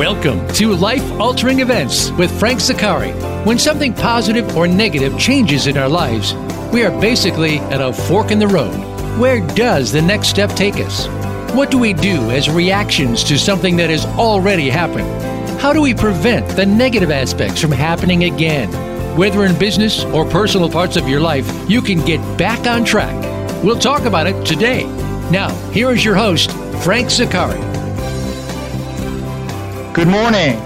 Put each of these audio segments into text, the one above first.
Welcome to Life Altering Events with Frank Zaccari. When something positive or negative changes in our lives, we are basically at a fork in the road. Where does the next step take us? What do we do as reactions to something that has already happened? How do we prevent the negative aspects from happening again? Whether in business or personal parts of your life, you can get back on track. We'll talk about it today. Now, here is your host, Frank Zaccari. Good morning.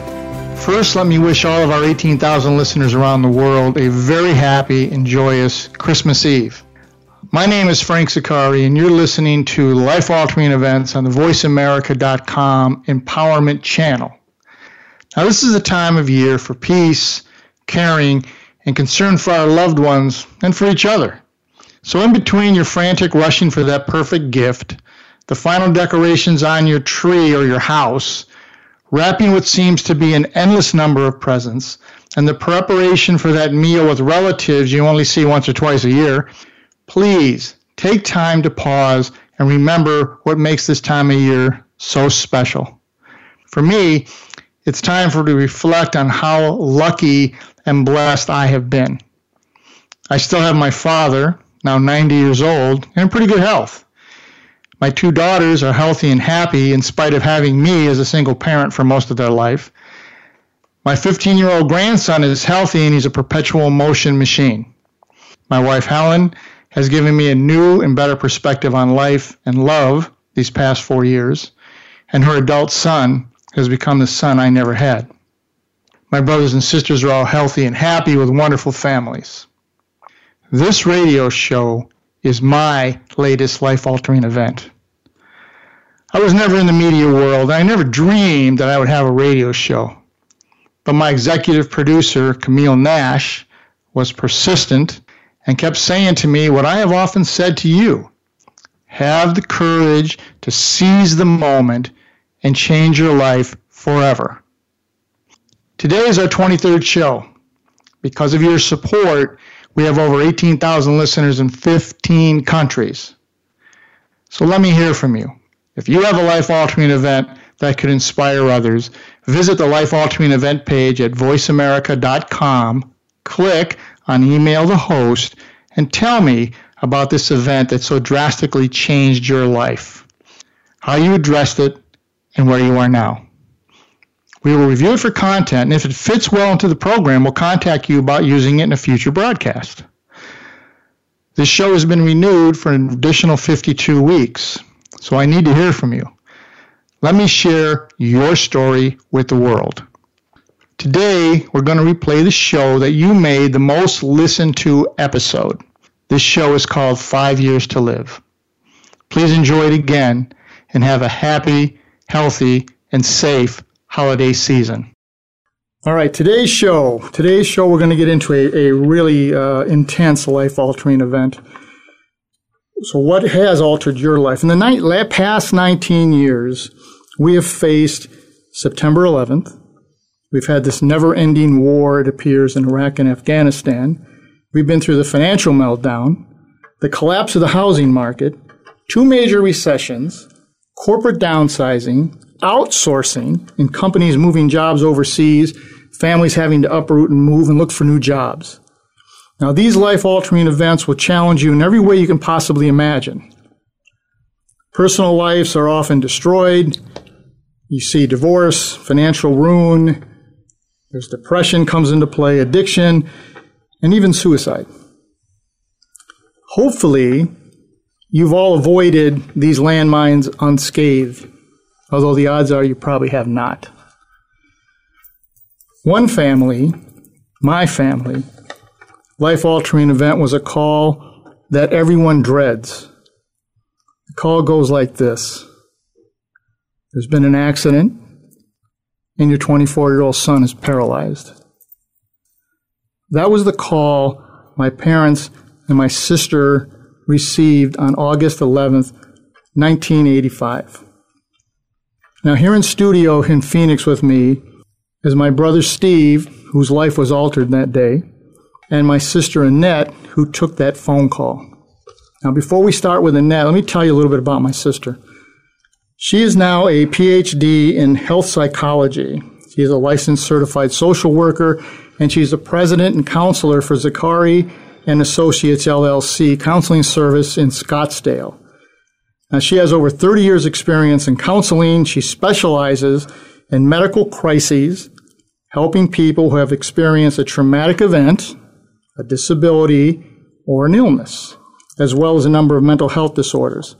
First, let me wish all of our 18,000 listeners around the world a very happy and joyous Christmas Eve. My name is Frank Zaccari, and you're listening to Life Altering Events on the VoiceAmerica.com Empowerment Channel. Now, this is a time of year for peace, caring, and concern for our loved ones and for each other. So, in between your frantic rushing for that perfect gift, the final decorations on your tree or your house, wrapping what seems to be an endless number of presents, and the preparation for that meal with relatives you only see once or twice a year, please take time to pause and remember what makes this time of year so special. For me, it's time for to reflect on how lucky and blessed I have been. I still have my father, now 90 years old, and in pretty good health. My two daughters are healthy and happy in spite of having me as a single parent for most of their life. My 15 year old grandson is healthy and he's a perpetual motion machine. My wife Helen has given me a new and better perspective on life and love these past four years, and her adult son has become the son I never had. My brothers and sisters are all healthy and happy with wonderful families. This radio show is my latest life altering event. I was never in the media world. I never dreamed that I would have a radio show. But my executive producer, Camille Nash, was persistent and kept saying to me what I have often said to you have the courage to seize the moment and change your life forever. Today is our 23rd show. Because of your support, we have over 18,000 listeners in 15 countries. So let me hear from you. If you have a life altering event that could inspire others, visit the life altering event page at voiceamerica.com, click on email the host, and tell me about this event that so drastically changed your life, how you addressed it, and where you are now. We will review it for content, and if it fits well into the program, we'll contact you about using it in a future broadcast. This show has been renewed for an additional 52 weeks. So I need to hear from you. Let me share your story with the world. Today, we're going to replay the show that you made the most listened to episode. This show is called Five Years to Live. Please enjoy it again and have a happy, healthy, and safe holiday season. All right, today's show. Today's show, we're going to get into a, a really uh, intense life altering event. So, what has altered your life? In the past 19 years, we have faced September 11th. We've had this never ending war, it appears, in Iraq and Afghanistan. We've been through the financial meltdown, the collapse of the housing market, two major recessions, corporate downsizing, outsourcing, and companies moving jobs overseas, families having to uproot and move and look for new jobs. Now, these life altering events will challenge you in every way you can possibly imagine. Personal lives are often destroyed. You see divorce, financial ruin, there's depression comes into play, addiction, and even suicide. Hopefully, you've all avoided these landmines unscathed, although the odds are you probably have not. One family, my family, life altering event was a call that everyone dreads. The call goes like this There's been an accident, and your 24 year old son is paralyzed. That was the call my parents and my sister received on August 11th, 1985. Now, here in studio in Phoenix with me is my brother Steve, whose life was altered that day and my sister Annette, who took that phone call. Now, before we start with Annette, let me tell you a little bit about my sister. She is now a PhD in health psychology. She is a licensed certified social worker, and she's the president and counselor for Zaccari and Associates LLC counseling service in Scottsdale. Now, she has over 30 years experience in counseling. She specializes in medical crises, helping people who have experienced a traumatic event, a disability, or an illness, as well as a number of mental health disorders.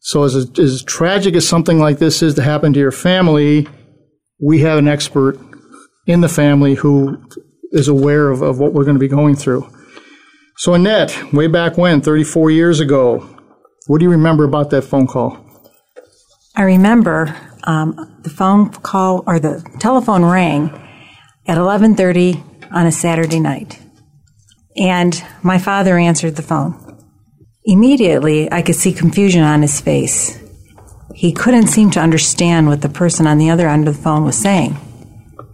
So as, as tragic as something like this is to happen to your family, we have an expert in the family who is aware of, of what we're going to be going through. So, Annette, way back when, 34 years ago, what do you remember about that phone call? I remember um, the phone call or the telephone rang at 11:30 on a Saturday night, and my father answered the phone. Immediately, I could see confusion on his face. He couldn't seem to understand what the person on the other end of the phone was saying.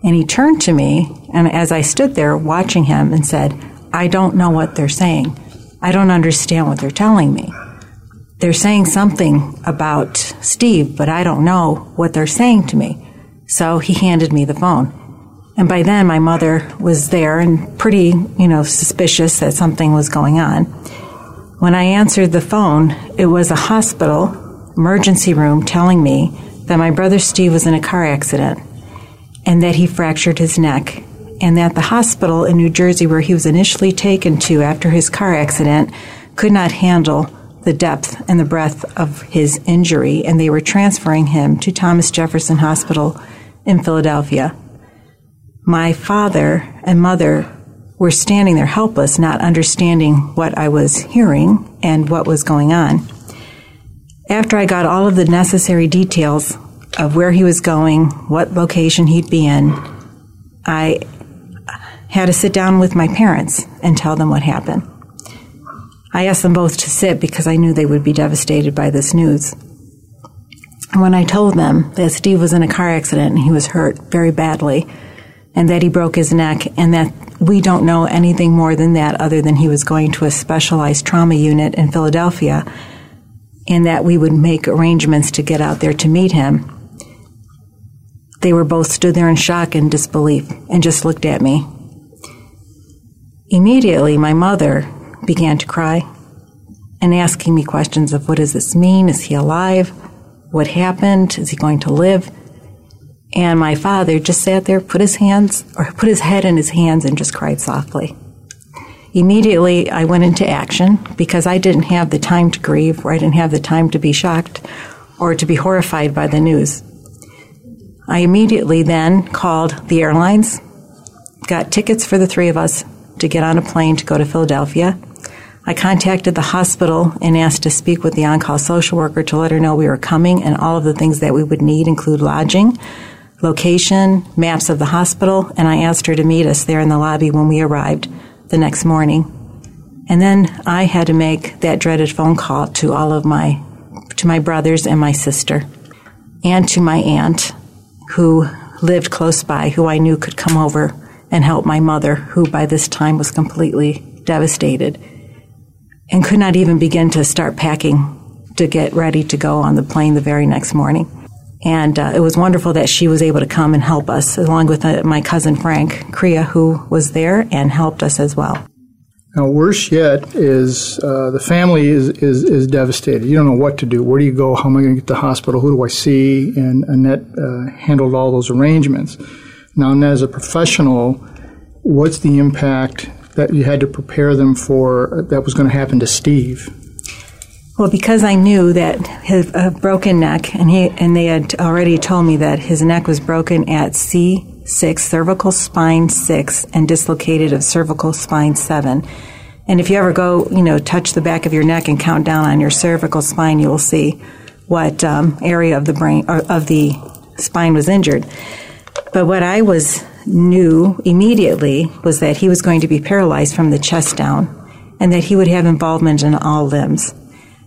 And he turned to me, and as I stood there watching him, and said, I don't know what they're saying. I don't understand what they're telling me. They're saying something about Steve, but I don't know what they're saying to me. So he handed me the phone. And by then, my mother was there and pretty, you know, suspicious that something was going on. When I answered the phone, it was a hospital emergency room telling me that my brother Steve was in a car accident and that he fractured his neck, and that the hospital in New Jersey where he was initially taken to after his car accident could not handle the depth and the breadth of his injury, and they were transferring him to Thomas Jefferson Hospital in Philadelphia. My father and mother were standing there helpless, not understanding what I was hearing and what was going on. After I got all of the necessary details of where he was going, what location he'd be in, I had to sit down with my parents and tell them what happened. I asked them both to sit because I knew they would be devastated by this news. When I told them that Steve was in a car accident and he was hurt very badly, and that he broke his neck, and that we don't know anything more than that other than he was going to a specialized trauma unit in Philadelphia and that we would make arrangements to get out there to meet him. They were both stood there in shock and disbelief and just looked at me. Immediately, my mother began to cry and asking me questions of what does this mean? Is he alive? What happened? Is he going to live? And my father just sat there, put his hands, or put his head in his hands and just cried softly. Immediately, I went into action because I didn't have the time to grieve, or I didn't have the time to be shocked, or to be horrified by the news. I immediately then called the airlines, got tickets for the three of us to get on a plane to go to Philadelphia. I contacted the hospital and asked to speak with the on call social worker to let her know we were coming and all of the things that we would need include lodging, location, maps of the hospital, and I asked her to meet us there in the lobby when we arrived the next morning. And then I had to make that dreaded phone call to all of my to my brothers and my sister and to my aunt who lived close by who I knew could come over and help my mother who by this time was completely devastated and could not even begin to start packing to get ready to go on the plane the very next morning. And uh, it was wonderful that she was able to come and help us, along with uh, my cousin Frank Kriya, who was there and helped us as well. Now, worse yet is uh, the family is, is, is, devastated. You don't know what to do. Where do you go? How am I going to get to the hospital? Who do I see? And Annette uh, handled all those arrangements. Now, Annette, as a professional, what's the impact that you had to prepare them for that was going to happen to Steve? Well, because I knew that his uh, broken neck, and he and they had already told me that his neck was broken at C six, cervical spine six, and dislocated of cervical spine seven. And if you ever go, you know, touch the back of your neck and count down on your cervical spine, you will see what um, area of the brain or of the spine was injured. But what I was knew immediately was that he was going to be paralyzed from the chest down, and that he would have involvement in all limbs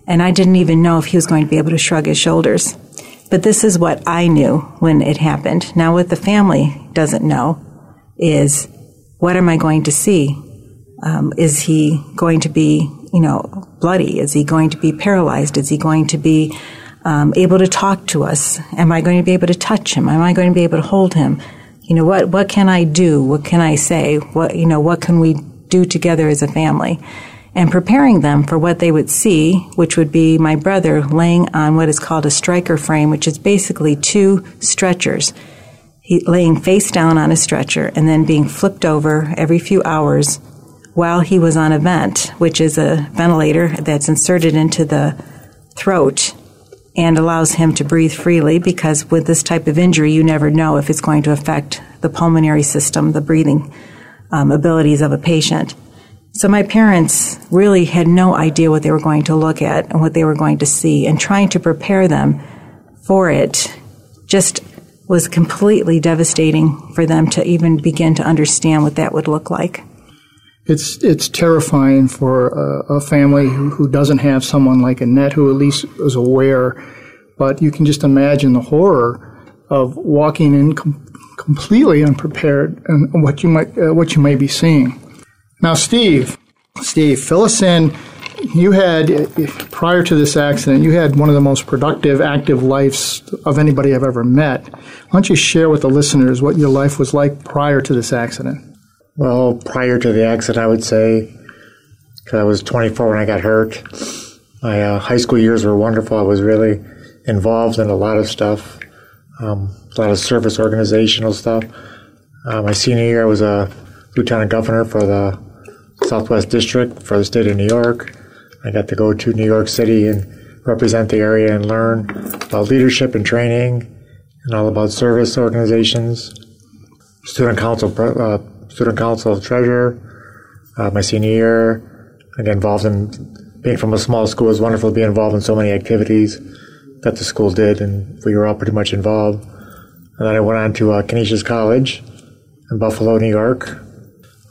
and I didn't even know if he was going to be able to shrug his shoulders. But this is what I knew when it happened. Now, what the family doesn't know is what am I going to see? Um, is he going to be, you know, bloody? Is he going to be paralyzed? Is he going to be um, able to talk to us? Am I going to be able to touch him? Am I going to be able to hold him? You know, what, what can I do? What can I say? What, you know, what can we do together as a family? And preparing them for what they would see, which would be my brother laying on what is called a Stryker frame, which is basically two stretchers. He laying face down on a stretcher and then being flipped over every few hours while he was on a vent, which is a ventilator that's inserted into the throat and allows him to breathe freely because with this type of injury, you never know if it's going to affect the pulmonary system, the breathing um, abilities of a patient. So my parents really had no idea what they were going to look at and what they were going to see, and trying to prepare them for it just was completely devastating for them to even begin to understand what that would look like. It's it's terrifying for a, a family who, who doesn't have someone like Annette who at least is aware. But you can just imagine the horror of walking in com- completely unprepared and what you might uh, what you may be seeing. Now, Steve, Steve, fill us in. You had prior to this accident, you had one of the most productive, active lives of anybody I've ever met. Why don't you share with the listeners what your life was like prior to this accident? Well, prior to the accident, I would say, because I was 24 when I got hurt. My uh, high school years were wonderful. I was really involved in a lot of stuff, um, a lot of service organizational stuff. Uh, my senior year, I was a lieutenant governor for the Southwest District for the state of New York. I got to go to New York City and represent the area and learn about leadership and training and all about service organizations. Student council uh, student council treasurer uh, my senior year. I got involved in being from a small school. It was wonderful to be involved in so many activities that the school did, and we were all pretty much involved. And then I went on to uh, Canisius College in Buffalo, New York,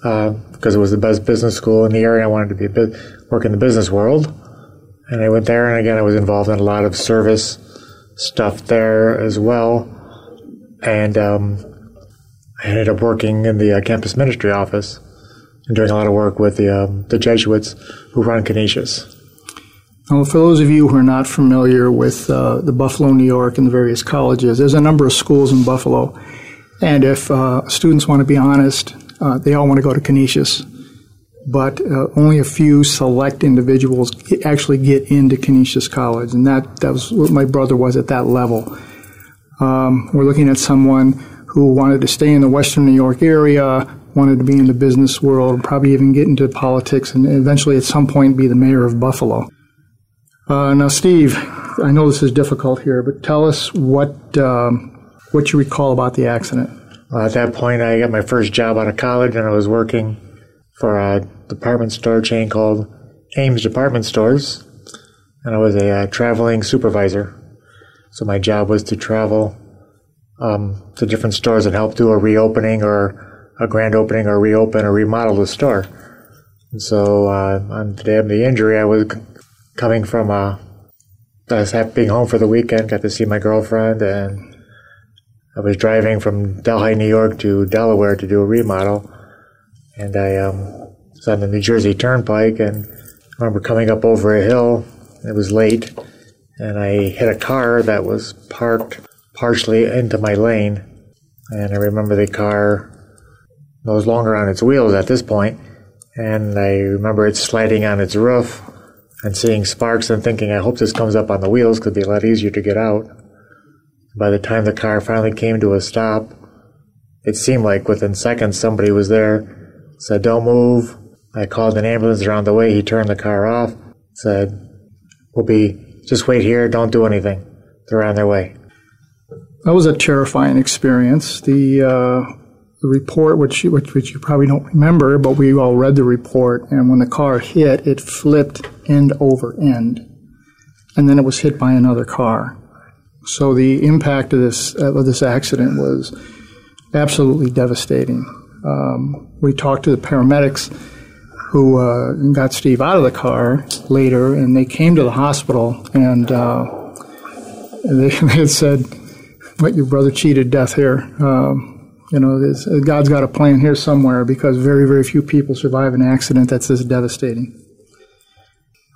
uh, because it was the best business school in the area. I wanted to be bit, work in the business world, and I went there. And again, I was involved in a lot of service stuff there as well. And um, I ended up working in the uh, campus ministry office and doing a lot of work with the, um, the Jesuits who run Canisius. Well, for those of you who are not familiar with uh, the Buffalo, New York, and the various colleges, there's a number of schools in Buffalo. And if uh, students want to be honest, uh, they all want to go to Canisius. But uh, only a few select individuals actually get into Canisius College. And that, that was what my brother was at that level. Um, we're looking at someone who wanted to stay in the Western New York area, wanted to be in the business world, probably even get into politics, and eventually at some point be the mayor of Buffalo. Uh, now, Steve, I know this is difficult here, but tell us what um, what you recall about the accident. Well, at that point, I got my first job out of college, and I was working for a department store chain called Ames Department Stores, and I was a uh, traveling supervisor. So my job was to travel um, to different stores and help do a reopening or a grand opening or reopen or remodel the store. And so uh, on the day of the injury, I was coming from uh, I was being home for the weekend, got to see my girlfriend, and I was driving from Delhi, New York to Delaware to do a remodel. And I um, was on the New Jersey Turnpike and I remember coming up over a hill. It was late, and I hit a car that was parked partially into my lane. And I remember the car was longer on its wheels at this point, and I remember it sliding on its roof and seeing sparks and thinking, I hope this comes up on the wheels it'd be a lot easier to get out. By the time the car finally came to a stop, it seemed like within seconds somebody was there, said, Don't move. I called an ambulance around the way. He turned the car off, said, We'll be, just wait here, don't do anything. They're on their way. That was a terrifying experience. The, uh, the report, which, which, which you probably don't remember, but we all read the report, and when the car hit, it flipped end over end, and then it was hit by another car. So the impact of this uh, of this accident was absolutely devastating. Um, we talked to the paramedics who uh, got Steve out of the car later, and they came to the hospital, and uh, they, they said what your brother cheated death here. Um, you know, God's got a plan here somewhere because very, very few people survive an accident that's this devastating.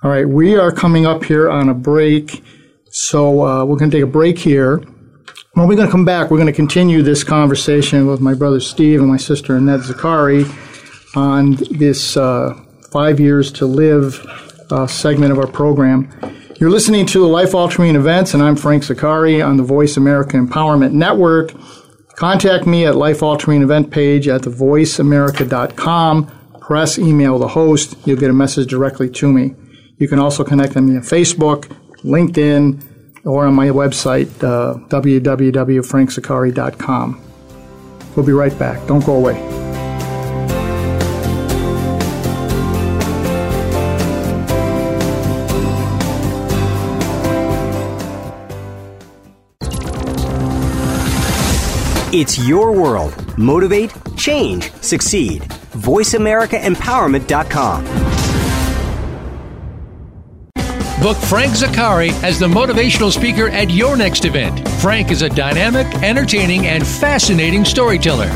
All right, we are coming up here on a break. So uh, we're going to take a break here. When we're going to come back, we're going to continue this conversation with my brother Steve and my sister Annette Zaccari on this uh, five years to live uh, segment of our program. You're listening to Life Altering Events, and I'm Frank Zaccari on the Voice America Empowerment Network. Contact me at Life Altering Event page at thevoiceamerica.com. Press email the host. You'll get a message directly to me. You can also connect with me on Facebook, LinkedIn, or on my website, uh, www.frankzaccari.com. We'll be right back. Don't go away. It's your world. Motivate, change, succeed. VoiceAmericaEmpowerment.com. Book Frank Zaccari as the motivational speaker at your next event. Frank is a dynamic, entertaining, and fascinating storyteller.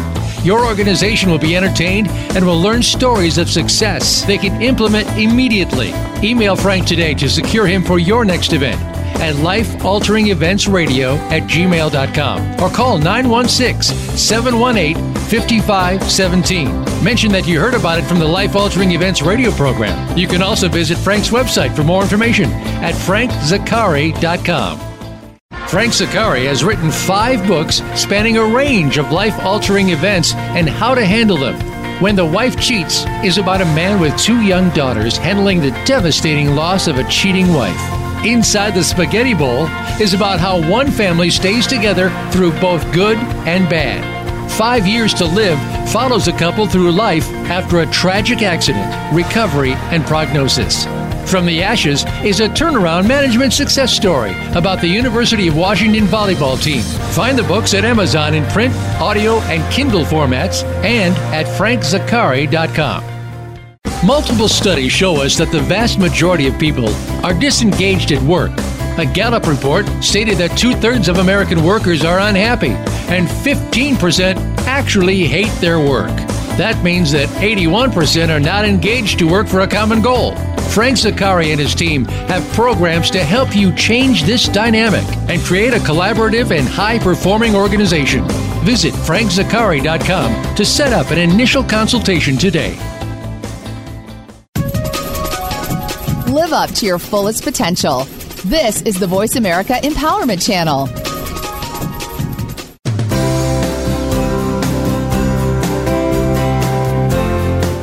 Your organization will be entertained and will learn stories of success they can implement immediately. Email Frank today to secure him for your next event at lifealteringeventsradio at gmail.com or call 916 718 5517. Mention that you heard about it from the Life Altering Events radio program. You can also visit Frank's website for more information at frankzaccari.com. Frank Zaccari has written five books spanning a range of life altering events and how to handle them. When the Wife Cheats is about a man with two young daughters handling the devastating loss of a cheating wife. Inside the Spaghetti Bowl is about how one family stays together through both good and bad. Five Years to Live follows a couple through life after a tragic accident, recovery, and prognosis. From the Ashes is a turnaround management success story about the University of Washington volleyball team. Find the books at Amazon in print, audio, and Kindle formats and at frankzaccari.com. Multiple studies show us that the vast majority of people are disengaged at work. A Gallup report stated that two thirds of American workers are unhappy, and 15% actually hate their work. That means that 81% are not engaged to work for a common goal. Frank Zaccari and his team have programs to help you change this dynamic and create a collaborative and high performing organization. Visit frankzaccari.com to set up an initial consultation today. Live up to your fullest potential. This is the Voice America Empowerment Channel.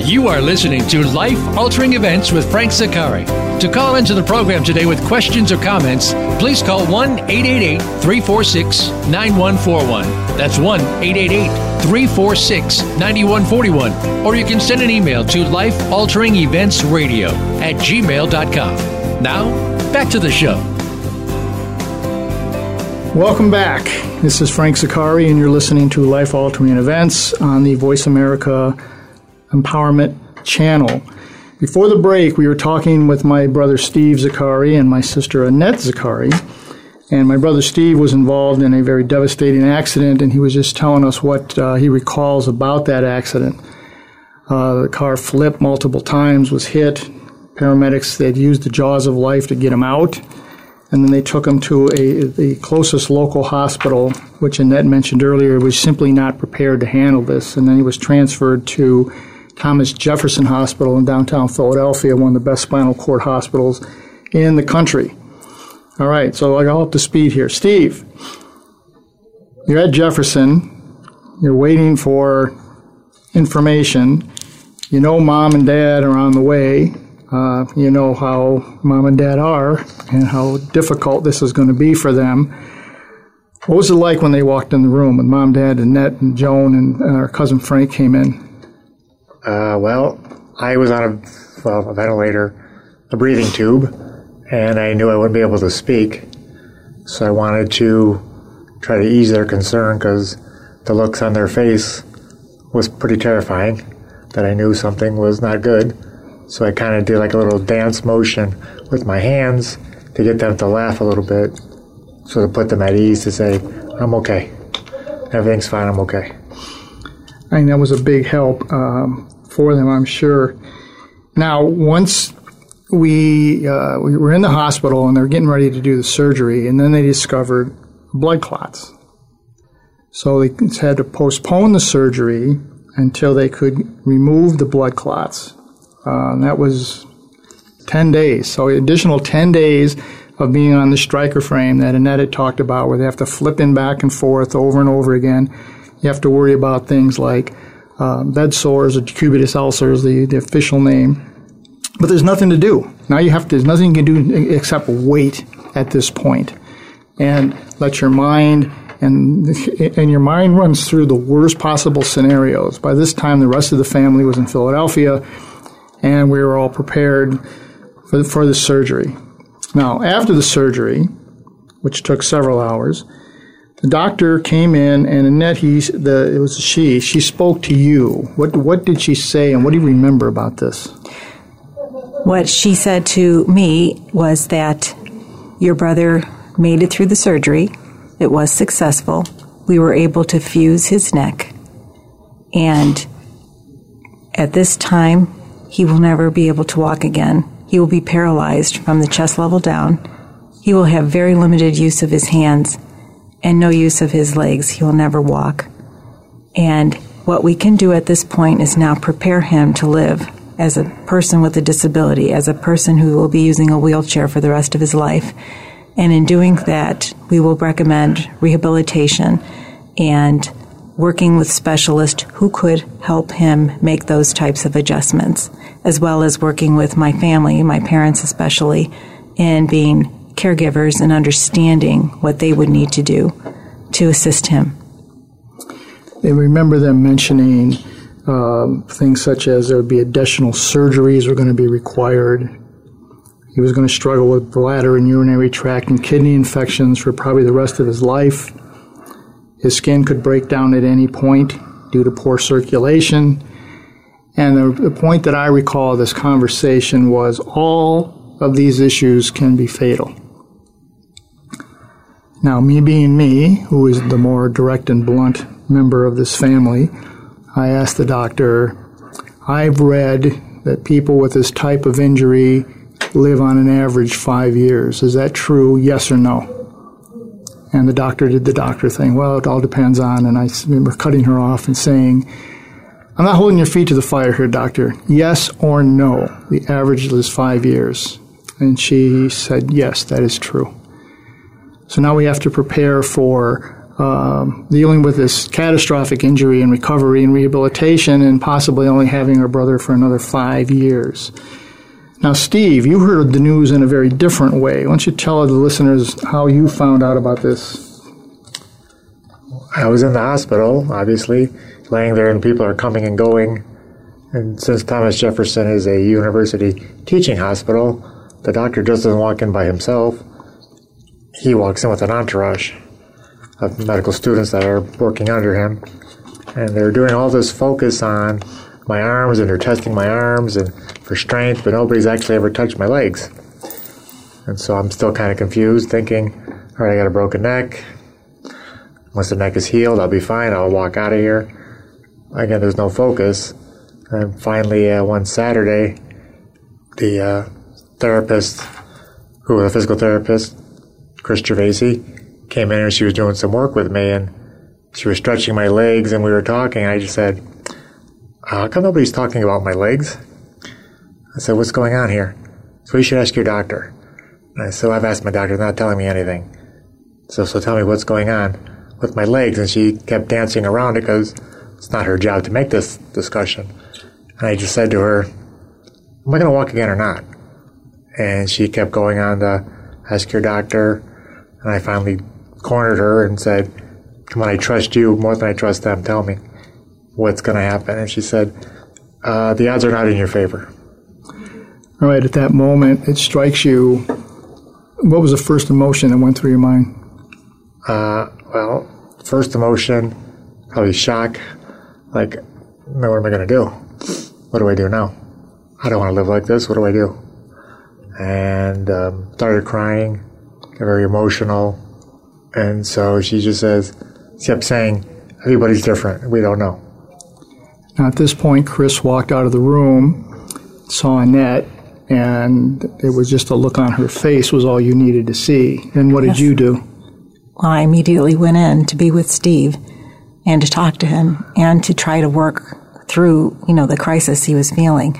You are listening to Life Altering Events with Frank Zaccari. To call into the program today with questions or comments, please call 1 888 346 9141. That's 1 888 346 9141. Or you can send an email to lifealteringeventsradio at gmail.com. Now, back to the show. Welcome back. This is Frank Zaccari, and you're listening to Life Altering Events on the Voice America Empowerment Channel. Before the break, we were talking with my brother Steve Zaccari and my sister Annette Zaccari. And my brother Steve was involved in a very devastating accident, and he was just telling us what uh, he recalls about that accident. Uh, the car flipped multiple times, was hit. Paramedics, they'd used the jaws of life to get him out. And then they took him to a, the closest local hospital, which Annette mentioned earlier, was simply not prepared to handle this. And then he was transferred to Thomas Jefferson Hospital in downtown Philadelphia, one of the best spinal cord hospitals in the country. All right, so I got up to speed here. Steve, you're at Jefferson. You're waiting for information. You know mom and dad are on the way. Uh, you know how mom and dad are and how difficult this is going to be for them. What was it like when they walked in the room with mom, dad, and Annette and Joan and our cousin Frank came in? Uh, well, I was on a, well, a ventilator, a breathing tube, and I knew I wouldn't be able to speak. So I wanted to try to ease their concern because the looks on their face was pretty terrifying that I knew something was not good. So I kind of did like a little dance motion with my hands to get them to laugh a little bit. So to put them at ease to say, I'm okay. Everything's fine. I'm okay. I think that was a big help um, for them, I'm sure. Now, once we uh, we were in the hospital and they're getting ready to do the surgery, and then they discovered blood clots. So they had to postpone the surgery until they could remove the blood clots. Uh, that was 10 days. So additional 10 days of being on the Stryker frame that Annette had talked about, where they have to flip in back and forth over and over again. You have to worry about things like uh, bed sores or decubitus ulcers, the, the official name. But there's nothing to do. Now you have to, there's nothing you can do except wait at this point and let your mind and and your mind runs through the worst possible scenarios. By this time, the rest of the family was in Philadelphia, and we were all prepared for the, for the surgery. Now, after the surgery, which took several hours, the doctor came in, and Annette, he, the, it was she. She spoke to you. What what did she say, and what do you remember about this? What she said to me was that your brother made it through the surgery. It was successful. We were able to fuse his neck. And at this time, he will never be able to walk again. He will be paralyzed from the chest level down. He will have very limited use of his hands and no use of his legs. He will never walk. And what we can do at this point is now prepare him to live as a person with a disability, as a person who will be using a wheelchair for the rest of his life. And in doing that, we will recommend rehabilitation and working with specialists who could help him make those types of adjustments, as well as working with my family, my parents especially, in being caregivers and understanding what they would need to do to assist him. They remember them mentioning um, things such as there would be additional surgeries were going to be required. He was going to struggle with bladder and urinary tract and kidney infections for probably the rest of his life. His skin could break down at any point due to poor circulation. And the, the point that I recall of this conversation was all of these issues can be fatal. Now, me being me, who is the more direct and blunt member of this family, I asked the doctor, I've read that people with this type of injury live on an average five years. Is that true? Yes or no? And the doctor did the doctor thing. Well, it all depends on. And I remember cutting her off and saying, I'm not holding your feet to the fire here, doctor. Yes or no? The average is five years. And she said, yes, that is true. So now we have to prepare for um, dealing with this catastrophic injury and recovery and rehabilitation and possibly only having her brother for another five years. Now, Steve, you heard the news in a very different way. Why don't you tell the listeners how you found out about this? I was in the hospital, obviously, laying there, and people are coming and going. And since Thomas Jefferson is a university teaching hospital, the doctor just doesn't walk in by himself. He walks in with an entourage of medical students that are working under him. And they're doing all this focus on my arms and they're testing my arms and for strength, but nobody's actually ever touched my legs. And so I'm still kind of confused, thinking, all right, I got a broken neck. Once the neck is healed, I'll be fine. I'll walk out of here. Again, there's no focus. And finally, uh, one Saturday, the uh, therapist, who was a physical therapist, Chris Gervasi, came in and she was doing some work with me and she was stretching my legs and we were talking. I just said, how come nobody's talking about my legs? I said, what's going on here? So you should ask your doctor. And I said, I've asked my doctor, not telling me anything. So, so tell me what's going on with my legs. And she kept dancing around it because it's not her job to make this discussion. And I just said to her, am I going to walk again or not? And she kept going on to ask your doctor. And I finally cornered her and said, come on, I trust you more than I trust them. Tell me what's going to happen. And she said, uh, the odds are not in your favor. All right, at that moment, it strikes you. What was the first emotion that went through your mind? Uh, well, first emotion, probably shock. Like, now what am I going to do? What do I do now? I don't want to live like this. What do I do? And um, started crying, got very emotional. And so she just says, kept saying, everybody's different. We don't know. Now, at this point, Chris walked out of the room, saw Annette, and it was just a look on her face was all you needed to see. And what did you do? Well, I immediately went in to be with Steve and to talk to him and to try to work through, you know, the crisis he was feeling.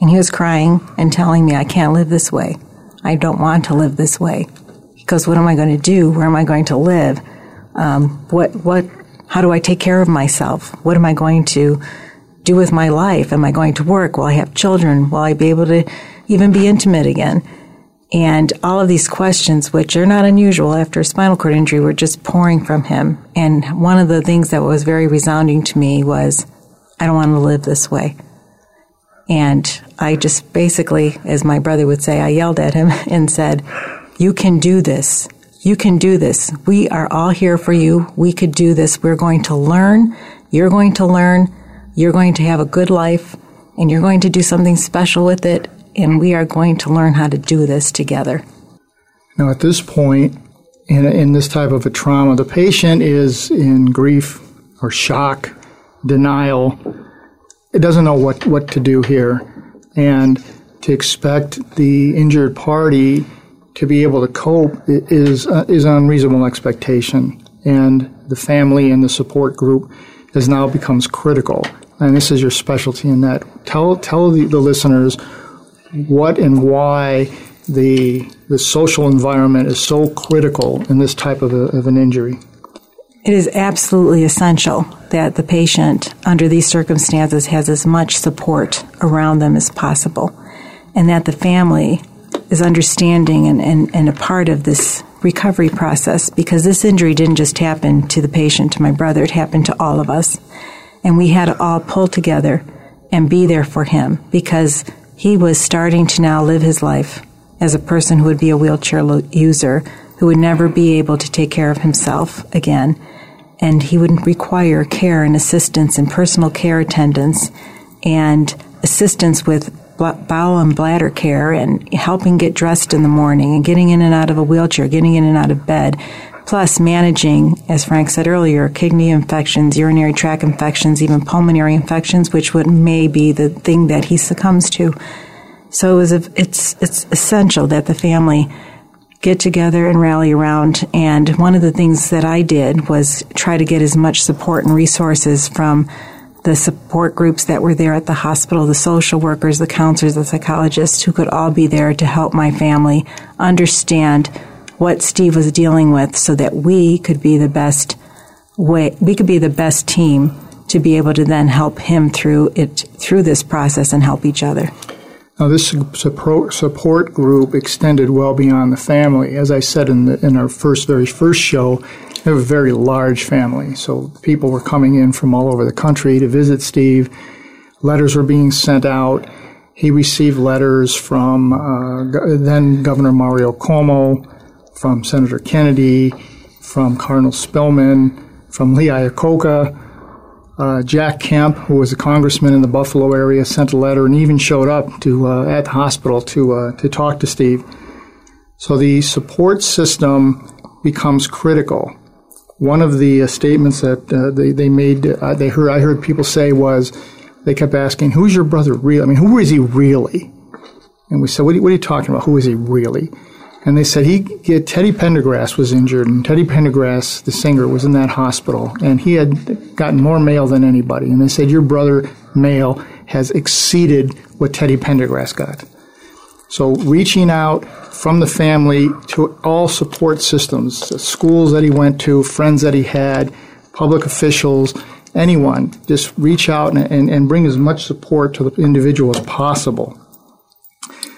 And he was crying and telling me, I can't live this way. I don't want to live this way. Goes, what am I going to do? Where am I going to live? Um, what, what, how do I take care of myself? What am I going to do with my life? Am I going to work? Will I have children? Will I be able to even be intimate again? And all of these questions, which are not unusual after a spinal cord injury, were just pouring from him. And one of the things that was very resounding to me was, I don't want to live this way. And I just basically, as my brother would say, I yelled at him and said, You can do this. You can do this. We are all here for you. We could do this. We're going to learn. You're going to learn. You're going to have a good life and you're going to do something special with it. And we are going to learn how to do this together. Now, at this point, in, in this type of a trauma, the patient is in grief or shock, denial. It doesn't know what, what to do here. And to expect the injured party to be able to cope is, uh, is an unreasonable expectation. And the family and the support group is now becomes critical. And this is your specialty in that. Tell, tell the, the listeners what and why the the social environment is so critical in this type of, a, of an injury. It is absolutely essential that the patient, under these circumstances, has as much support around them as possible, and that the family is understanding and, and, and a part of this recovery process because this injury didn't just happen to the patient, to my brother, it happened to all of us. And we had to all pull together and be there for him because he was starting to now live his life as a person who would be a wheelchair lo- user, who would never be able to take care of himself again. And he would require care and assistance and personal care attendants and assistance with bowel and bladder care and helping get dressed in the morning and getting in and out of a wheelchair, getting in and out of bed, plus managing, as Frank said earlier, kidney infections, urinary tract infections, even pulmonary infections, which would may be the thing that he succumbs to. So it was a, it's it's essential that the family get together and rally around. And one of the things that I did was try to get as much support and resources from the support groups that were there at the hospital, the social workers, the counselors, the psychologists who could all be there to help my family understand what Steve was dealing with so that we could be the best way, we could be the best team to be able to then help him through it, through this process and help each other. Now, this support group extended well beyond the family. As I said in, the, in our first, very first show, we have a very large family. So people were coming in from all over the country to visit Steve. Letters were being sent out. He received letters from uh, then Governor Mario Cuomo, from Senator Kennedy, from Cardinal Spillman, from Lee Iacocca. Uh, Jack Kemp, who was a congressman in the Buffalo area, sent a letter and even showed up to uh, at the hospital to uh, to talk to Steve. So the support system becomes critical. One of the uh, statements that uh, they they made, uh, they heard I heard people say was, they kept asking, "Who's your brother really? I mean, who is he really?" And we said, "What are you, what are you talking about? Who is he really?" And they said he Teddy Pendergrass was injured, and Teddy Pendergrass, the singer, was in that hospital, and he had gotten more mail than anybody. And they said your brother mail has exceeded what Teddy Pendergrass got. So reaching out from the family to all support systems, the schools that he went to, friends that he had, public officials, anyone, just reach out and, and, and bring as much support to the individual as possible.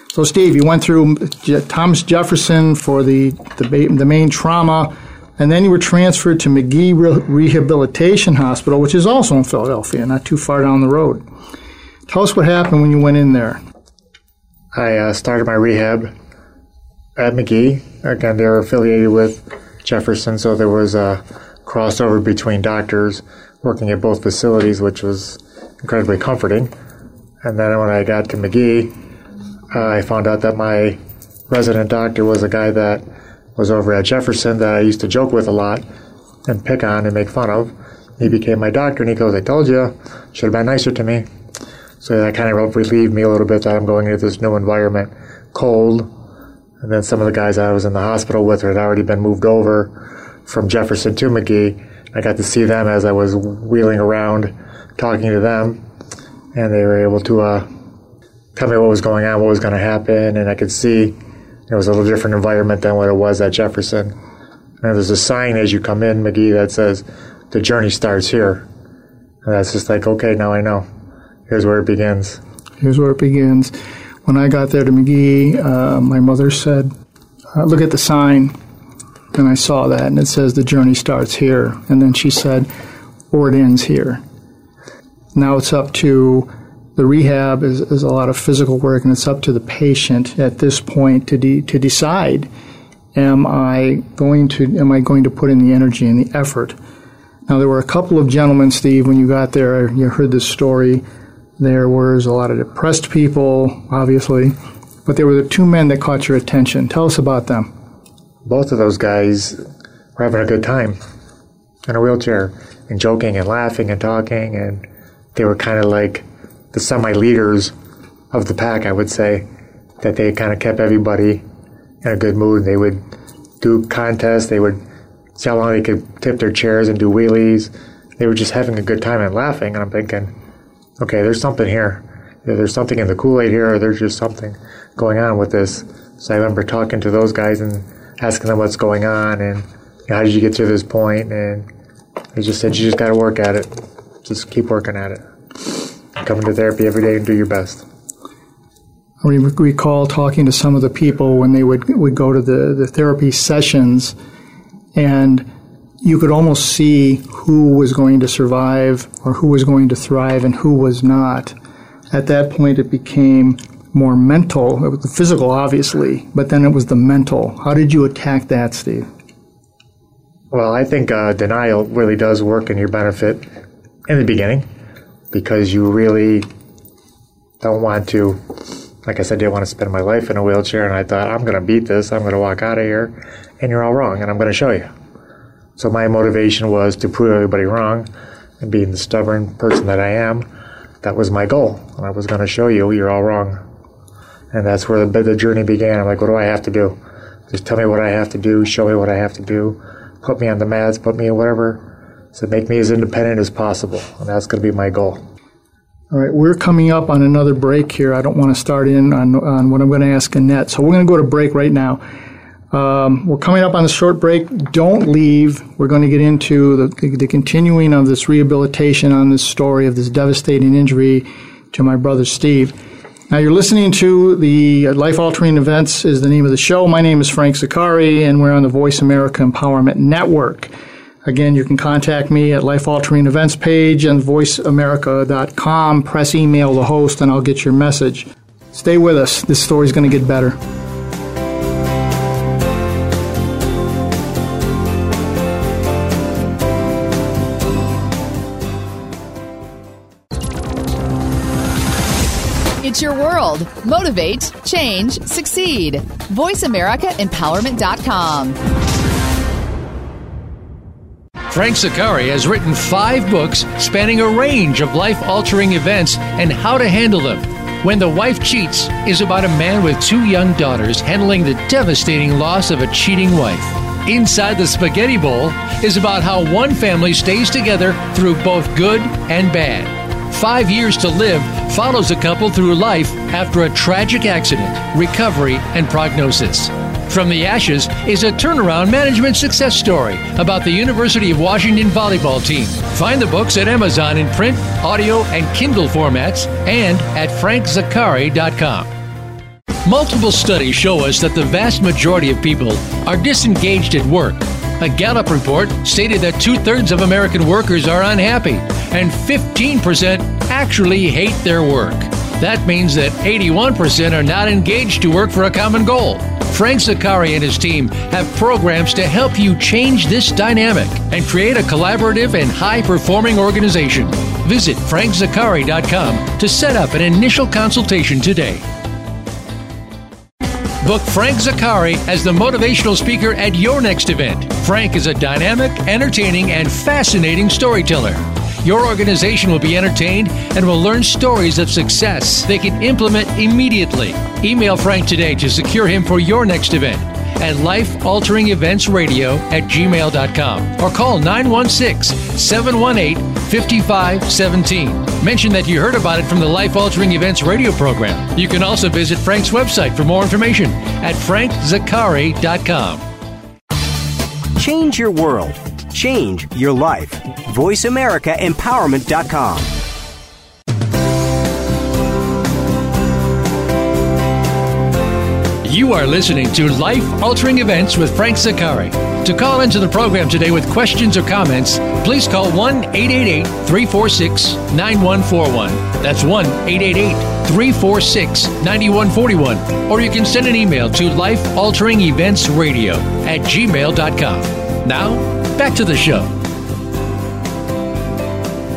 So, Steve, you went through Je- Thomas Jefferson for the, the, the main trauma, and then you were transferred to Magee Re- Rehabilitation Hospital, which is also in Philadelphia, not too far down the road. Tell us what happened when you went in there. I uh, started my rehab at Magee. Again, they were affiliated with Jefferson, so there was a crossover between doctors working at both facilities, which was incredibly comforting. And then when I got to Magee, uh, I found out that my resident doctor was a guy that was over at Jefferson that I used to joke with a lot and pick on and make fun of. He became my doctor, and he goes, "I told you, should have been nicer to me." So that kind of relieved me a little bit that I'm going into this new environment, cold. And then some of the guys I was in the hospital with had already been moved over from Jefferson to Magee. I got to see them as I was wheeling around, talking to them, and they were able to uh, tell me what was going on, what was going to happen, and I could see it was a little different environment than what it was at Jefferson. And there's a sign as you come in, Magee, that says, the journey starts here. And that's just like, okay, now I know. Here's where it begins. Here's where it begins. When I got there to Magee, uh, my mother said, uh, look at the sign. And I saw that, and it says the journey starts here. And then she said, or it ends here. Now it's up to the rehab is, is a lot of physical work, and it's up to the patient at this point to de- to decide: Am I going to am I going to put in the energy and the effort? Now there were a couple of gentlemen, Steve, when you got there. You heard this story. There was a lot of depressed people, obviously, but there were the two men that caught your attention. Tell us about them. Both of those guys were having a good time in a wheelchair and joking and laughing and talking, and they were kind of like the semi leaders of the pack, I would say, that they kind of kept everybody in a good mood. They would do contests, they would see how long they could tip their chairs and do wheelies. They were just having a good time and laughing. And I'm thinking, okay, there's something here. There's something in the Kool Aid here, or there's just something going on with this. So I remember talking to those guys and asking them what's going on and how did you get to this point? And they just said, you just got to work at it. Just keep working at it come to therapy every day and do your best. We recall talking to some of the people when they would would go to the, the therapy sessions, and you could almost see who was going to survive or who was going to thrive and who was not. At that point, it became more mental. It was the physical, obviously, but then it was the mental. How did you attack that, Steve? Well, I think uh, denial really does work in your benefit in the beginning because you really don't want to. Like I said, I didn't want to spend my life in a wheelchair, and I thought, I'm going to beat this. I'm going to walk out of here, and you're all wrong, and I'm going to show you. So my motivation was to prove everybody wrong, and being the stubborn person that I am, that was my goal. And I was going to show you you're all wrong. And that's where the, the journey began. I'm like, what do I have to do? Just tell me what I have to do, show me what I have to do, put me on the mats, put me in whatever so make me as independent as possible, and that's going to be my goal. All right, we're coming up on another break here. I don't want to start in on, on what I'm going to ask Annette, so we're going to go to break right now. Um, we're coming up on the short break. Don't leave. We're going to get into the, the continuing of this rehabilitation on this story of this devastating injury to my brother Steve. Now you're listening to the Life Altering Events is the name of the show. My name is Frank Zaccari, and we're on the Voice America Empowerment Network. Again, you can contact me at Life Altering Events page and voiceamerica.com. Press email the host and I'll get your message. Stay with us. This story's going to get better. Motivate, change, succeed. VoiceAmericaEmpowerment.com. Frank Zaccari has written five books spanning a range of life altering events and how to handle them. When the Wife Cheats is about a man with two young daughters handling the devastating loss of a cheating wife. Inside the Spaghetti Bowl is about how one family stays together through both good and bad. Five Years to Live follows a couple through life after a tragic accident, recovery, and prognosis. From the Ashes is a turnaround management success story about the University of Washington volleyball team. Find the books at Amazon in print, audio, and Kindle formats and at frankzaccari.com. Multiple studies show us that the vast majority of people are disengaged at work. A Gallup report stated that two thirds of American workers are unhappy, and 15% actually hate their work. That means that 81% are not engaged to work for a common goal. Frank Zaccari and his team have programs to help you change this dynamic and create a collaborative and high performing organization. Visit frankzaccari.com to set up an initial consultation today. Book Frank Zaccari as the motivational speaker at your next event. Frank is a dynamic, entertaining, and fascinating storyteller. Your organization will be entertained and will learn stories of success they can implement immediately. Email Frank today to secure him for your next event at lifealteringeventsradio at gmail.com or call 916 718 5517. Mention that you heard about it from the Life Altering Events radio program. You can also visit Frank's website for more information at frankzaccari.com. Change your world. Change your life. VoiceAmericaEmpowerment.com. You are listening to Life Altering Events with Frank Zaccari. To call into the program today with questions or comments, please call 1 888 346 9141. That's 1 888 346 9141. Or you can send an email to lifealteringeventsradio at gmail.com. Now, back to the show.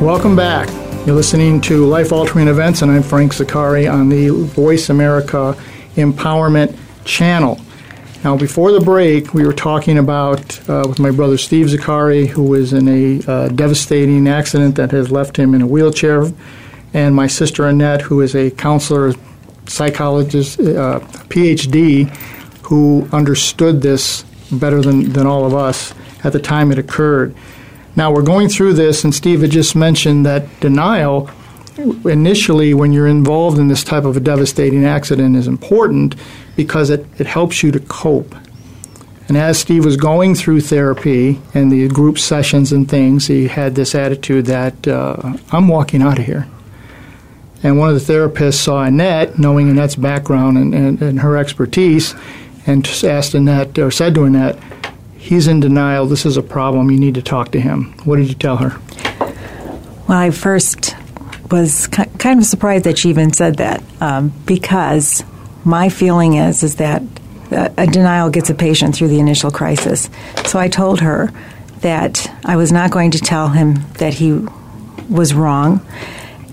Welcome back. You're listening to Life Altering Events, and I'm Frank Zaccari on the Voice America Empowerment channel. Now, before the break, we were talking about uh, with my brother Steve Zaccari, who was in a uh, devastating accident that has left him in a wheelchair, and my sister Annette, who is a counselor, psychologist, uh, PhD, who understood this better than, than all of us at the time it occurred. Now, we're going through this, and Steve had just mentioned that denial initially when you're involved in this type of a devastating accident is important because it, it helps you to cope. And as Steve was going through therapy and the group sessions and things, he had this attitude that uh, I'm walking out of here. And one of the therapists saw Annette, knowing Annette's background and, and, and her expertise, and asked Annette, or said to Annette, he's in denial. This is a problem. You need to talk to him. What did you tell her? Well, I first was kind of surprised that she even said that um, because my feeling is is that a denial gets a patient through the initial crisis. So I told her that I was not going to tell him that he was wrong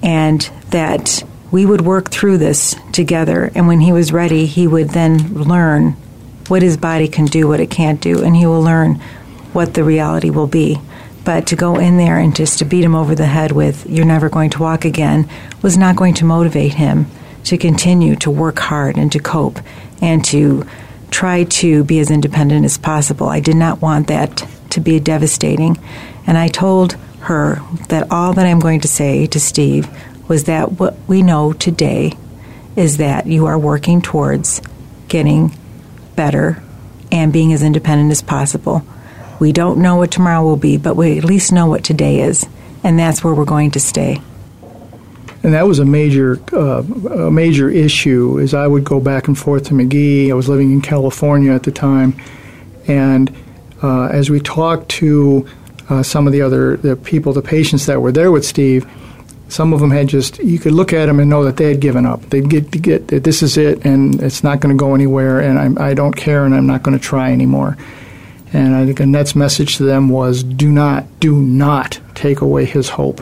and that we would work through this together. And when he was ready, he would then learn what his body can do, what it can't do, and he will learn what the reality will be. But to go in there and just to beat him over the head with, you're never going to walk again, was not going to motivate him to continue to work hard and to cope and to try to be as independent as possible. I did not want that to be devastating. And I told her that all that I'm going to say to Steve was that what we know today is that you are working towards getting better and being as independent as possible. We don't know what tomorrow will be, but we at least know what today is, and that's where we're going to stay. And that was a major, uh, a major issue. As I would go back and forth to Magee. I was living in California at the time, and uh, as we talked to uh, some of the other the people, the patients that were there with Steve, some of them had just you could look at them and know that they had given up. They'd get get this is it, and it's not going to go anywhere, and I'm, I do not care, and I'm not going to try anymore. And I think Annette's message to them was do not, do not take away his hope.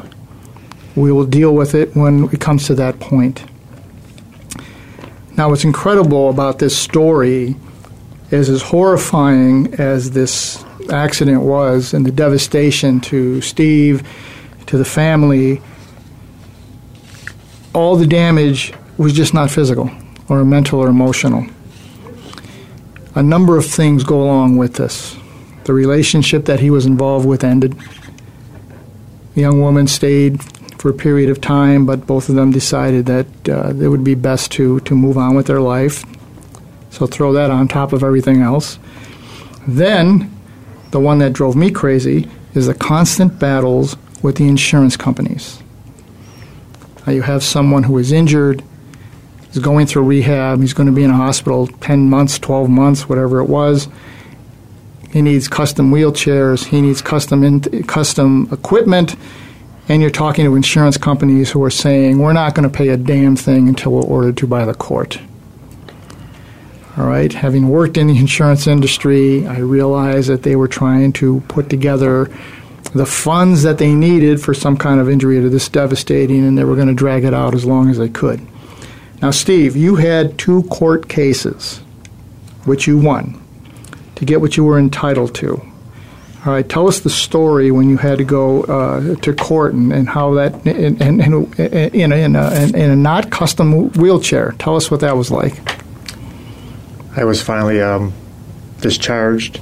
We will deal with it when it comes to that point. Now, what's incredible about this story is as horrifying as this accident was and the devastation to Steve, to the family, all the damage was just not physical or mental or emotional. A number of things go along with this. The relationship that he was involved with ended. The young woman stayed for a period of time, but both of them decided that uh, it would be best to, to move on with their life. So throw that on top of everything else. Then, the one that drove me crazy is the constant battles with the insurance companies. Now you have someone who is injured, is going through rehab, he's going to be in a hospital 10 months, 12 months, whatever it was he needs custom wheelchairs. He needs custom in, custom equipment. And you're talking to insurance companies who are saying, we're not going to pay a damn thing until we're ordered to by the court. All right, having worked in the insurance industry, I realized that they were trying to put together the funds that they needed for some kind of injury to this devastating, and they were going to drag it out as long as they could. Now, Steve, you had two court cases, which you won to get what you were entitled to. All right, tell us the story when you had to go uh, to court and, and how that, in, in, in, in, a, in a not custom wheelchair. Tell us what that was like. I was finally um, discharged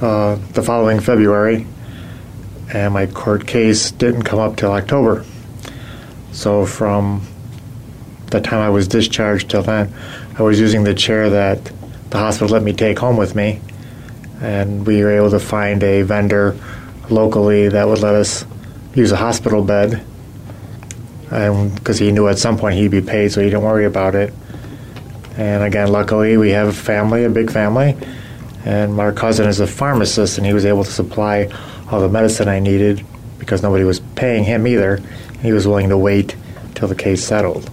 uh, the following February, and my court case didn't come up till October. So from the time I was discharged till then, I was using the chair that the hospital let me take home with me, and we were able to find a vendor locally that would let us use a hospital bed, because he knew at some point he'd be paid, so he didn't worry about it. And again, luckily, we have a family, a big family, and our cousin is a pharmacist, and he was able to supply all the medicine I needed because nobody was paying him either. He was willing to wait till the case settled.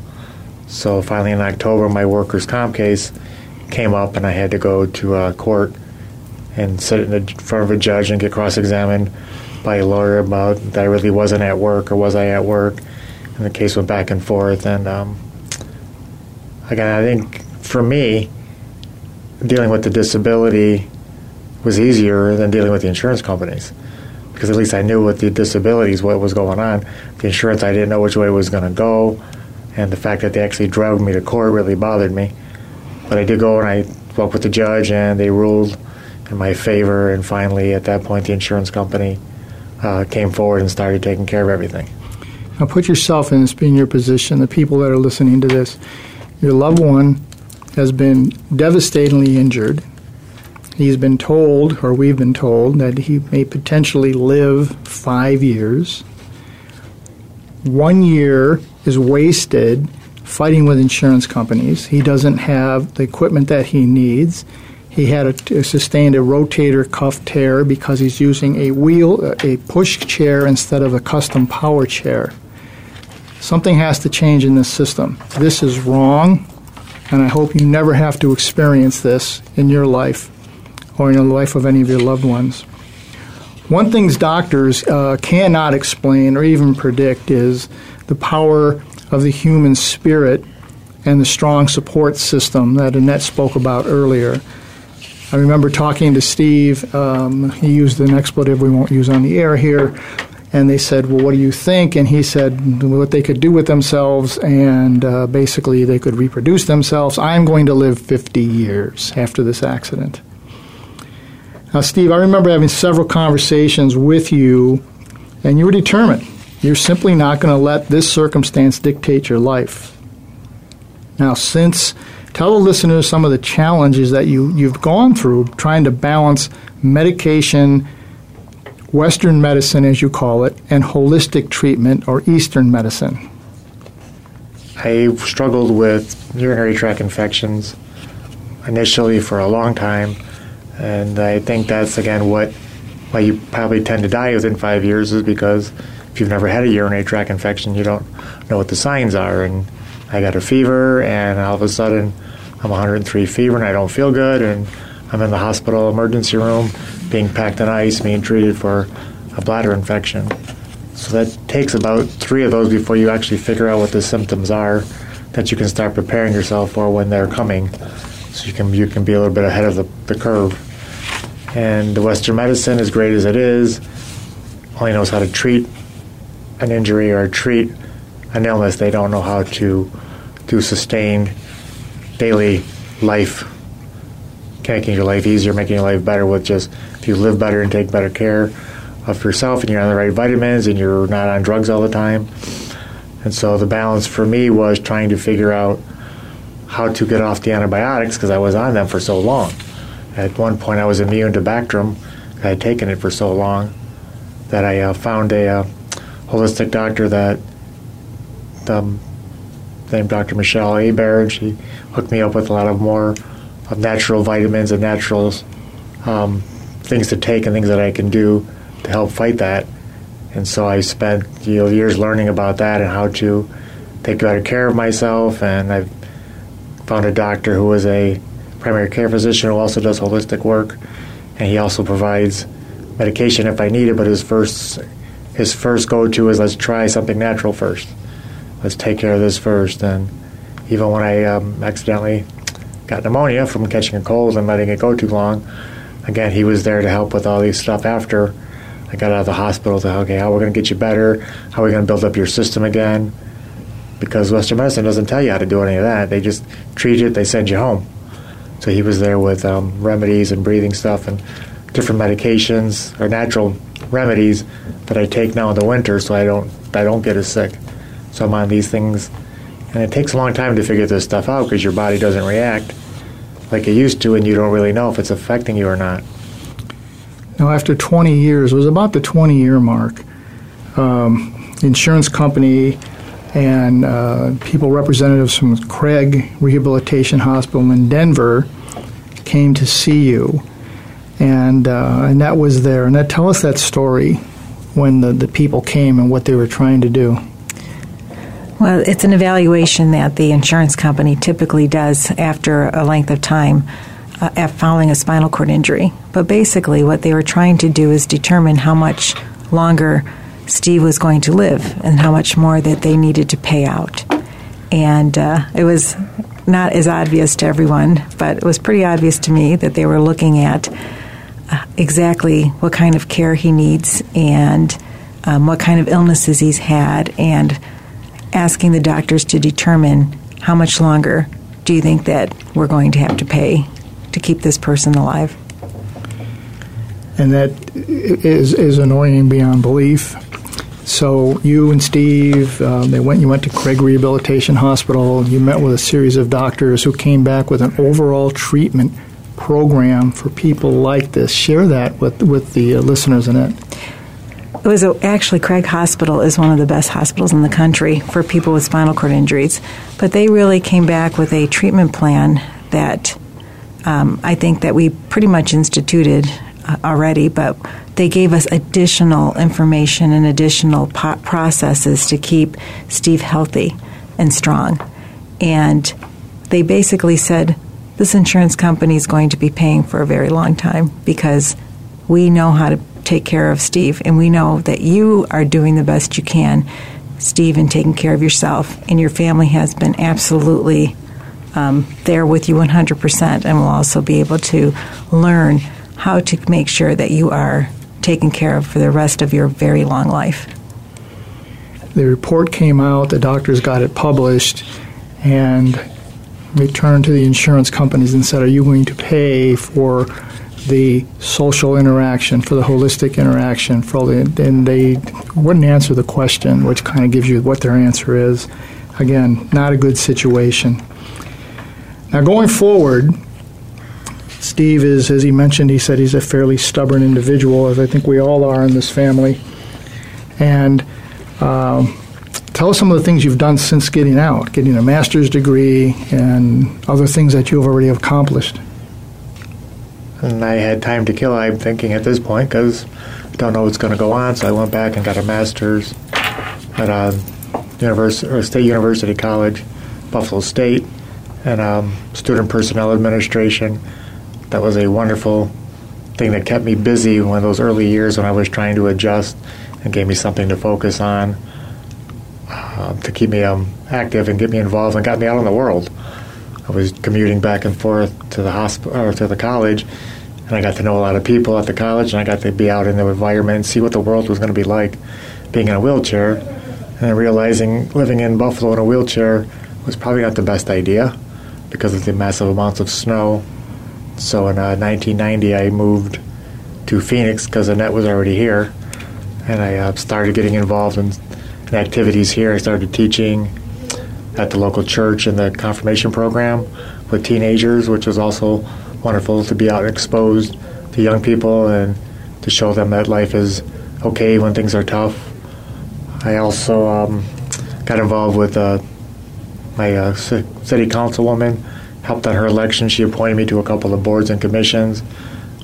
So finally, in October, my workers' comp case came up, and I had to go to uh, court and sit in front of a judge and get cross-examined by a lawyer about that I really wasn't at work or was I at work. And the case went back and forth. And um, again, I think for me, dealing with the disability was easier than dealing with the insurance companies because at least I knew with the disabilities what was going on. The insurance, I didn't know which way it was going to go, and the fact that they actually drove me to court really bothered me. But I did go and I spoke with the judge, and they ruled in my favor. And finally, at that point, the insurance company uh, came forward and started taking care of everything. Now, put yourself in this being your position. The people that are listening to this, your loved one has been devastatingly injured. He's been told, or we've been told, that he may potentially live five years. One year is wasted fighting with insurance companies. He doesn't have the equipment that he needs. He had a, sustained a rotator cuff tear because he's using a wheel, a push chair instead of a custom power chair. Something has to change in this system. This is wrong, and I hope you never have to experience this in your life or in the life of any of your loved ones. One thing doctors uh, cannot explain or even predict is the power of the human spirit and the strong support system that Annette spoke about earlier. I remember talking to Steve. Um, he used an expletive we won't use on the air here. And they said, Well, what do you think? And he said what they could do with themselves, and uh, basically they could reproduce themselves. I'm going to live 50 years after this accident. Now, Steve, I remember having several conversations with you, and you were determined. You're simply not going to let this circumstance dictate your life. Now, since tell the listeners some of the challenges that you, you've gone through trying to balance medication, Western medicine, as you call it, and holistic treatment or Eastern medicine. I struggled with urinary tract infections initially for a long time and I think that's again what why you probably tend to die within five years is because if you've never had a urinary tract infection, you don't know what the signs are. And I got a fever, and all of a sudden I'm 103 fever, and I don't feel good, and I'm in the hospital emergency room being packed in ice, being treated for a bladder infection. So that takes about three of those before you actually figure out what the symptoms are that you can start preparing yourself for when they're coming. So you can you can be a little bit ahead of the, the curve. And the Western medicine, as great as it is, only knows how to treat an injury or treat an illness. They don't know how to do sustained daily life, making your life easier, making your life better with just if you live better and take better care of yourself and you're on the right vitamins and you're not on drugs all the time. And so the balance for me was trying to figure out how to get off the antibiotics because I was on them for so long. At one point, I was immune to Bactrim. I had taken it for so long that I uh, found a uh, holistic doctor that um, named Dr. Michelle Aberg. She hooked me up with a lot of more of natural vitamins and natural um, things to take and things that I can do to help fight that. And so I spent you know, years learning about that and how to take better care of myself. And I found a doctor who was a primary care physician who also does holistic work, and he also provides medication if I need it. But his first his first go to is let's try something natural first. Let's take care of this first. And even when I um, accidentally got pneumonia from catching a cold and letting it go too long, again, he was there to help with all these stuff after I got out of the hospital. To okay, how are we're going to get you better? How are we going to build up your system again? Because Western medicine doesn't tell you how to do any of that. They just treat it. They send you home. So he was there with um, remedies and breathing stuff and different medications or natural remedies that I take now in the winter, so I don't I don't get as sick. So I'm on these things, and it takes a long time to figure this stuff out because your body doesn't react like it used to, and you don't really know if it's affecting you or not. Now, after 20 years, it was about the 20 year mark. Um, insurance company and uh, people representatives from Craig Rehabilitation Hospital in Denver came to see you, and uh, Annette was there. Annette tell us that story when the, the people came and what they were trying to do. Well, it's an evaluation that the insurance company typically does after a length of time uh, following a spinal cord injury. But basically, what they were trying to do is determine how much longer Steve was going to live and how much more that they needed to pay out. And uh, it was not as obvious to everyone, but it was pretty obvious to me that they were looking at exactly what kind of care he needs and um, what kind of illnesses he's had and asking the doctors to determine how much longer do you think that we're going to have to pay to keep this person alive. And that is, is annoying beyond belief. So you and Steve, um, they went. You went to Craig Rehabilitation Hospital. You met with a series of doctors who came back with an overall treatment program for people like this. Share that with with the uh, listeners, in It It was a, actually Craig Hospital is one of the best hospitals in the country for people with spinal cord injuries, but they really came back with a treatment plan that um, I think that we pretty much instituted uh, already, but they gave us additional information and additional po- processes to keep Steve healthy and strong, and they basically said this insurance company is going to be paying for a very long time because we know how to take care of Steve, and we know that you are doing the best you can, Steve, in taking care of yourself, and your family has been absolutely um, there with you 100%, and will also be able to learn how to make sure that you are taken care of for the rest of your very long life. The report came out, the doctors got it published, and we turned to the insurance companies and said, Are you going to pay for the social interaction, for the holistic interaction, for all the, and they wouldn't answer the question, which kind of gives you what their answer is. Again, not a good situation. Now, going forward, Steve is, as he mentioned, he said he's a fairly stubborn individual, as I think we all are in this family. And um, tell us some of the things you've done since getting out, getting a master's degree, and other things that you've already accomplished and I had time to kill. I'm thinking at this point because I don't know what's going to go on. So I went back and got a master's at a university or State University College, Buffalo State, and um, Student Personnel Administration. That was a wonderful thing that kept me busy in those early years when I was trying to adjust and gave me something to focus on uh, to keep me um, active and get me involved and got me out in the world. I was commuting back and forth to the hospital or to the college, and I got to know a lot of people at the college, and I got to be out in the environment and see what the world was going to be like, being in a wheelchair, and realizing living in Buffalo in a wheelchair was probably not the best idea because of the massive amounts of snow. So in uh, 1990, I moved to Phoenix because Annette was already here, and I uh, started getting involved in, in activities here. I started teaching at the local church in the confirmation program with teenagers, which was also wonderful to be out and exposed to young people and to show them that life is okay when things are tough. I also um, got involved with uh, my uh, city councilwoman, helped on her election. She appointed me to a couple of boards and commissions,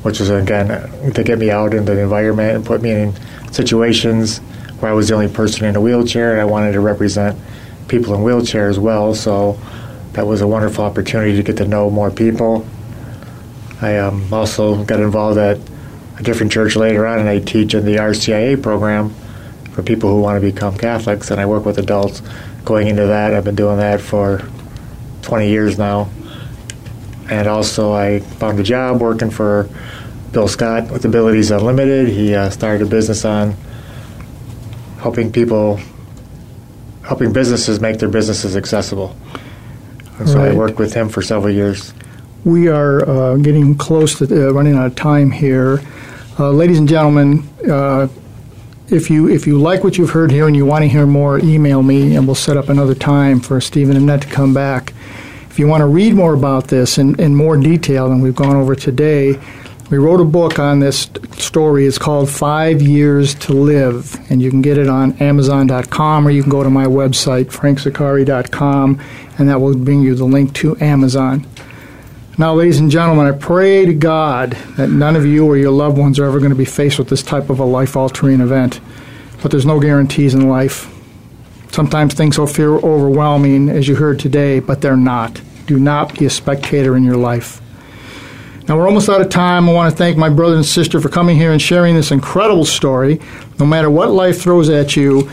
which was, again, to get me out in the environment and put me in situations where I was the only person in a wheelchair and I wanted to represent people in wheelchairs as well. So that was a wonderful opportunity to get to know more people. I um, also got involved at a different church later on, and I teach in the RCIA program for people who want to become Catholics, and I work with adults going into that. I've been doing that for 20 years now. And also, I found a job working for Bill Scott with Abilities Unlimited. He uh, started a business on helping people, helping businesses make their businesses accessible. And so I worked with him for several years. We are uh, getting close to uh, running out of time here. Uh, ladies and gentlemen, uh, if you if you like what you've heard here and you want to hear more, email me and we'll set up another time for Steve and Annette to come back. If you want to read more about this in, in more detail than we've gone over today, we wrote a book on this story. It's called Five Years to Live, and you can get it on Amazon.com or you can go to my website, frankzaccari.com, and that will bring you the link to Amazon. Now, ladies and gentlemen, I pray to God that none of you or your loved ones are ever going to be faced with this type of a life altering event. But there's no guarantees in life. Sometimes things will feel overwhelming, as you heard today, but they're not. Do not be a spectator in your life. Now, we're almost out of time. I want to thank my brother and sister for coming here and sharing this incredible story. No matter what life throws at you,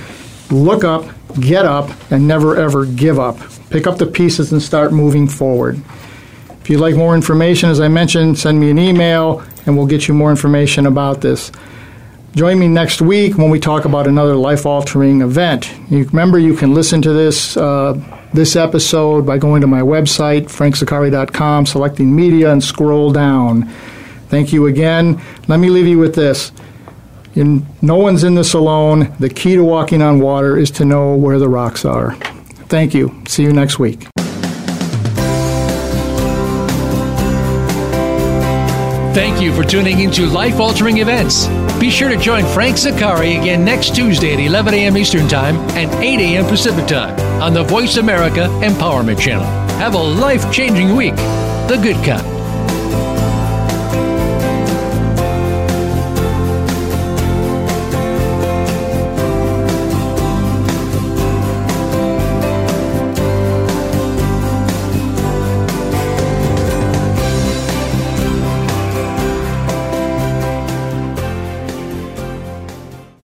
look up, get up, and never ever give up. Pick up the pieces and start moving forward. If you'd like more information, as I mentioned, send me an email and we'll get you more information about this. Join me next week when we talk about another life altering event. You remember you can listen to this uh, this episode by going to my website, frankzaccari.com, selecting media, and scroll down. Thank you again. Let me leave you with this. In, no one's in this alone. The key to walking on water is to know where the rocks are. Thank you. See you next week. Thank you for tuning into Life Altering Events. Be sure to join Frank Zaccari again next Tuesday at 11 a.m. Eastern Time and 8 a.m. Pacific Time on the Voice America Empowerment Channel. Have a life changing week. The Good Kind.